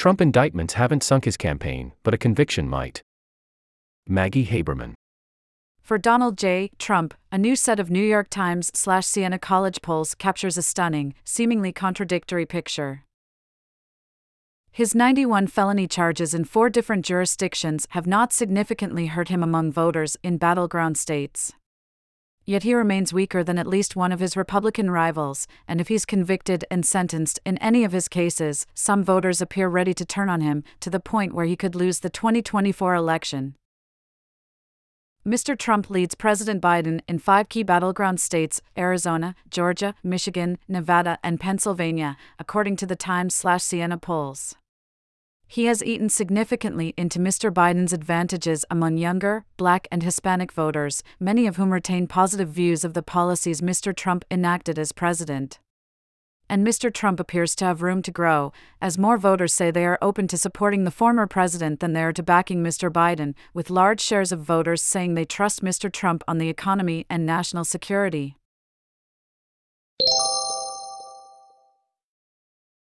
Trump indictments haven't sunk his campaign, but a conviction might. Maggie Haberman. For Donald J. Trump, a new set of New York Times slash Siena College polls captures a stunning, seemingly contradictory picture. His 91 felony charges in four different jurisdictions have not significantly hurt him among voters in battleground states. Yet he remains weaker than at least one of his Republican rivals, and if he's convicted and sentenced in any of his cases, some voters appear ready to turn on him, to the point where he could lose the 2024 election. Mr. Trump leads President Biden in five key battleground states Arizona, Georgia, Michigan, Nevada, and Pennsylvania, according to the Times Siena polls. He has eaten significantly into Mr. Biden's advantages among younger, black, and Hispanic voters, many of whom retain positive views of the policies Mr. Trump enacted as president. And Mr. Trump appears to have room to grow, as more voters say they are open to supporting the former president than they are to backing Mr. Biden, with large shares of voters saying they trust Mr. Trump on the economy and national security.